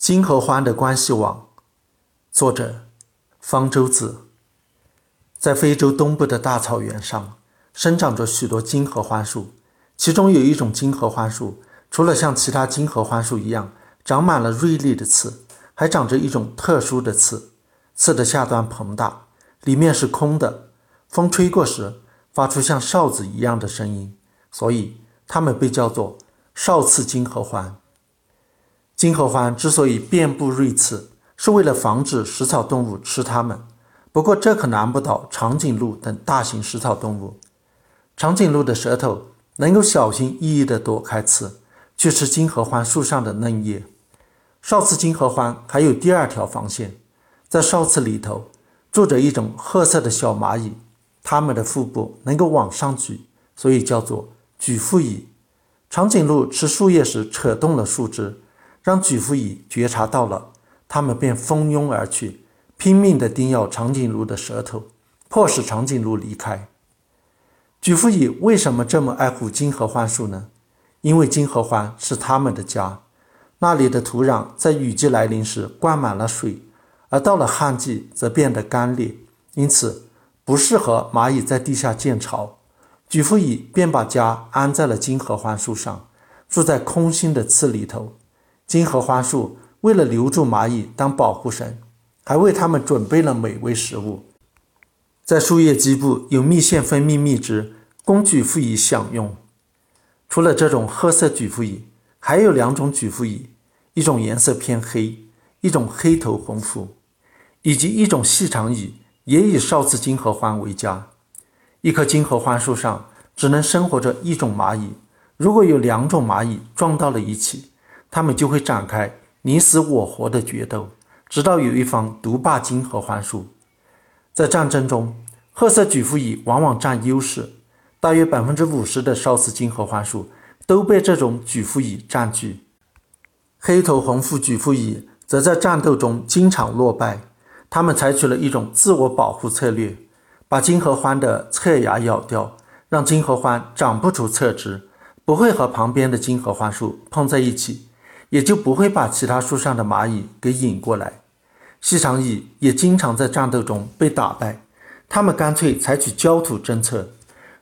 金合欢的关系网，作者方舟子。在非洲东部的大草原上，生长着许多金合欢树，其中有一种金合欢树，除了像其他金合欢树一样长满了锐利的刺，还长着一种特殊的刺，刺的下端膨大，里面是空的，风吹过时发出像哨子一样的声音，所以它们被叫做哨刺金合欢。金合欢之所以遍布锐刺，是为了防止食草动物吃它们。不过，这可难不倒长颈鹿等大型食草动物。长颈鹿的舌头能够小心翼翼地躲开刺，去吃金合欢树上的嫩叶。哨刺金合欢还有第二条防线，在哨刺里头住着一种褐色的小蚂蚁，它们的腹部能够往上举，所以叫做举腹蚁。长颈鹿吃树叶时扯动了树枝。让举腹蚁觉察到了，它们便蜂拥而去，拼命地叮咬长颈鹿的舌头，迫使长颈鹿离开。举腹蚁为什么这么爱护金合欢树呢？因为金合欢是它们的家，那里的土壤在雨季来临时灌满了水，而到了旱季则变得干裂，因此不适合蚂蚁在地下建巢。举腹蚁便把家安在了金合欢树上，住在空心的刺里头。金合欢树为了留住蚂蚁当保护神，还为它们准备了美味食物。在树叶基部有蜜腺分泌蜜汁，供举腹蚁享用。除了这种褐色举腹蚁，还有两种举腹蚁，一种颜色偏黑，一种黑头红腹，以及一种细长蚁，也以哨刺金合欢为家。一棵金合欢树上只能生活着一种蚂蚁，如果有两种蚂蚁撞到了一起。他们就会展开你死我活的决斗，直到有一方独霸金合欢树。在战争中，褐色举腹蚁往往占优势，大约百分之五十的哨刺金合欢树都被这种举腹蚁占据。黑头红腹举腹蚁则在战斗中经常落败，他们采取了一种自我保护策略，把金合欢的侧芽咬掉，让金合欢长不出侧枝，不会和旁边的金合欢树碰在一起。也就不会把其他树上的蚂蚁给引过来。细长蚁也经常在战斗中被打败，他们干脆采取焦土政策，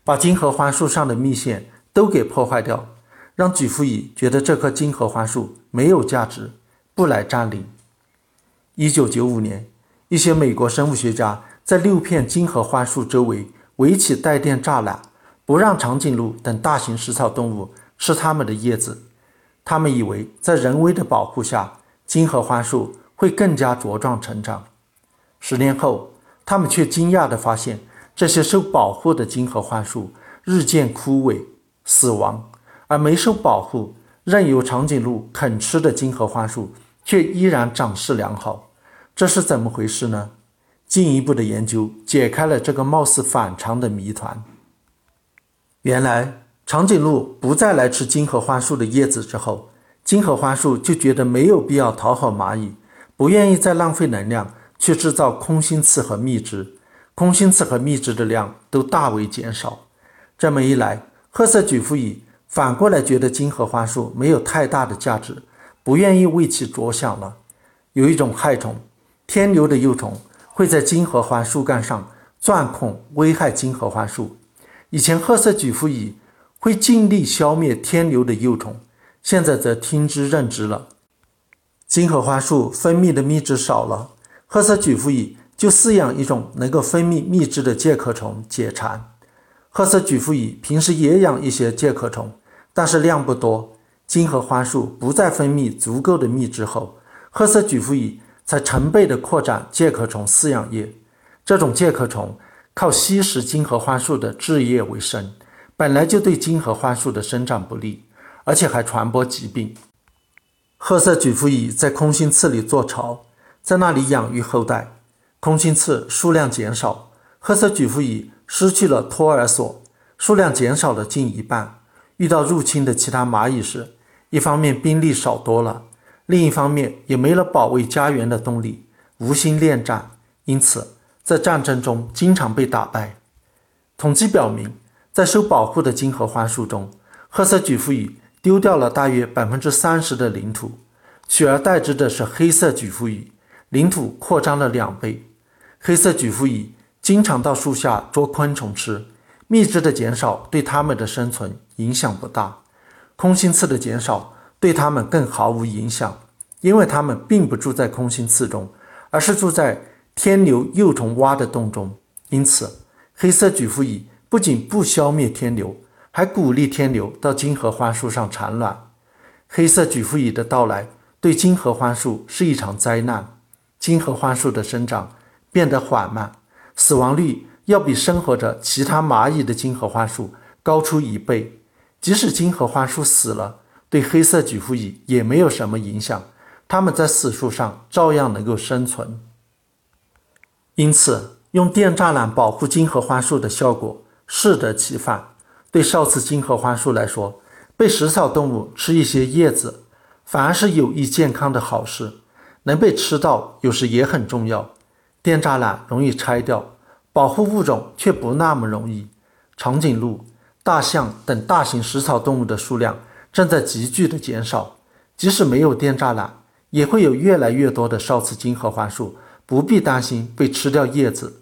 把金合欢树上的蜜腺都给破坏掉，让举腹蚁觉得这棵金合欢树没有价值，不来占领。一九九五年，一些美国生物学家在六片金合欢树周围围起带电栅栏，不让长颈鹿等大型食草动物吃它们的叶子。他们以为在人为的保护下，金合欢树会更加茁壮成长。十年后，他们却惊讶地发现，这些受保护的金合欢树日渐枯萎、死亡，而没受保护、任由长颈鹿啃吃的金合欢树却依然长势良好。这是怎么回事呢？进一步的研究解开了这个貌似反常的谜团。原来。长颈鹿不再来吃金合欢树的叶子之后，金合欢树就觉得没有必要讨好蚂蚁，不愿意再浪费能量去制造空心刺和蜜汁，空心刺和蜜汁的量都大为减少。这么一来，褐色举腹蚁反过来觉得金合欢树没有太大的价值，不愿意为其着想了。有一种害虫，天牛的幼虫会在金合欢树干上钻孔，危害金合欢树。以前褐色举腹蚁。会尽力消灭天牛的幼虫，现在则听之任之了。金合欢树分泌的蜜汁少了，褐色举腹蚁就饲养一种能够分泌蜜汁的介壳虫解馋。褐色举腹蚁平时也养一些介壳虫，但是量不多。金合欢树不再分泌足够的蜜汁后，褐色举腹蚁才成倍的扩展介壳虫饲养业。这种介壳虫靠吸食金合欢树的汁液为生。本来就对金合欢树的生长不利，而且还传播疾病。褐色举腹蚁在空心刺里做巢，在那里养育后代。空心刺数量减少，褐色举腹蚁失去了托儿所，数量减少了近一半。遇到入侵的其他蚂蚁时，一方面兵力少多了，另一方面也没了保卫家园的动力，无心恋战，因此在战争中经常被打败。统计表明。在受保护的金合欢树中，褐色举腹蚁丢掉了大约百分之三十的领土。取而代之的是黑色举腹蚁，领土扩张了两倍。黑色举腹蚁经常到树下捉昆虫吃，蜜汁的减少对它们的生存影响不大。空心刺的减少对它们更毫无影响，因为它们并不住在空心刺中，而是住在天牛幼虫挖的洞中。因此，黑色举腹蚁不仅不消灭天牛，还鼓励天牛到金合欢树上产卵。黑色举腹蚁的到来对金合欢树是一场灾难，金合欢树的生长变得缓慢，死亡率要比生活着其他蚂蚁的金合欢树高出一倍。即使金合欢树死了，对黑色举腹蚁也没有什么影响，它们在死树上照样能够生存。因此。用电栅栏保护金合欢树的效果适得其反。对少刺金合欢树来说，被食草动物吃一些叶子，反而是有益健康的好事。能被吃到，有时也很重要。电栅栏容易拆掉，保护物种却不那么容易。长颈鹿、大象等大型食草动物的数量正在急剧的减少。即使没有电栅栏，也会有越来越多的少刺金合欢树。不必担心被吃掉叶子。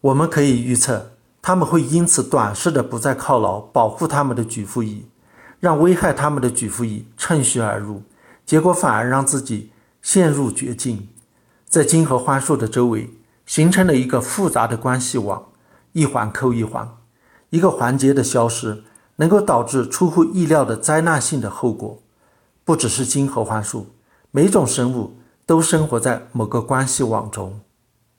我们可以预测，他们会因此短视的不再犒劳保护他们的举腹蚁，让危害他们的举腹蚁趁虚而入，结果反而让自己陷入绝境。在金合欢树的周围形成了一个复杂的关系网，一环扣一环，一个环节的消失能够导致出乎意料的灾难性的后果。不只是金合欢树，每种生物。都生活在某个关系网中。